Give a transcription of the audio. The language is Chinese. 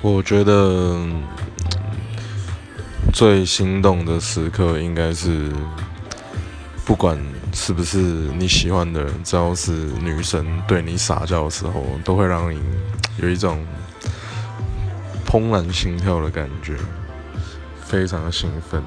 我觉得最心动的时刻应该是不管是不是你喜欢的人只要是女生对你撒娇的时候都会让你有一种怦然心跳的感觉非常的兴奋。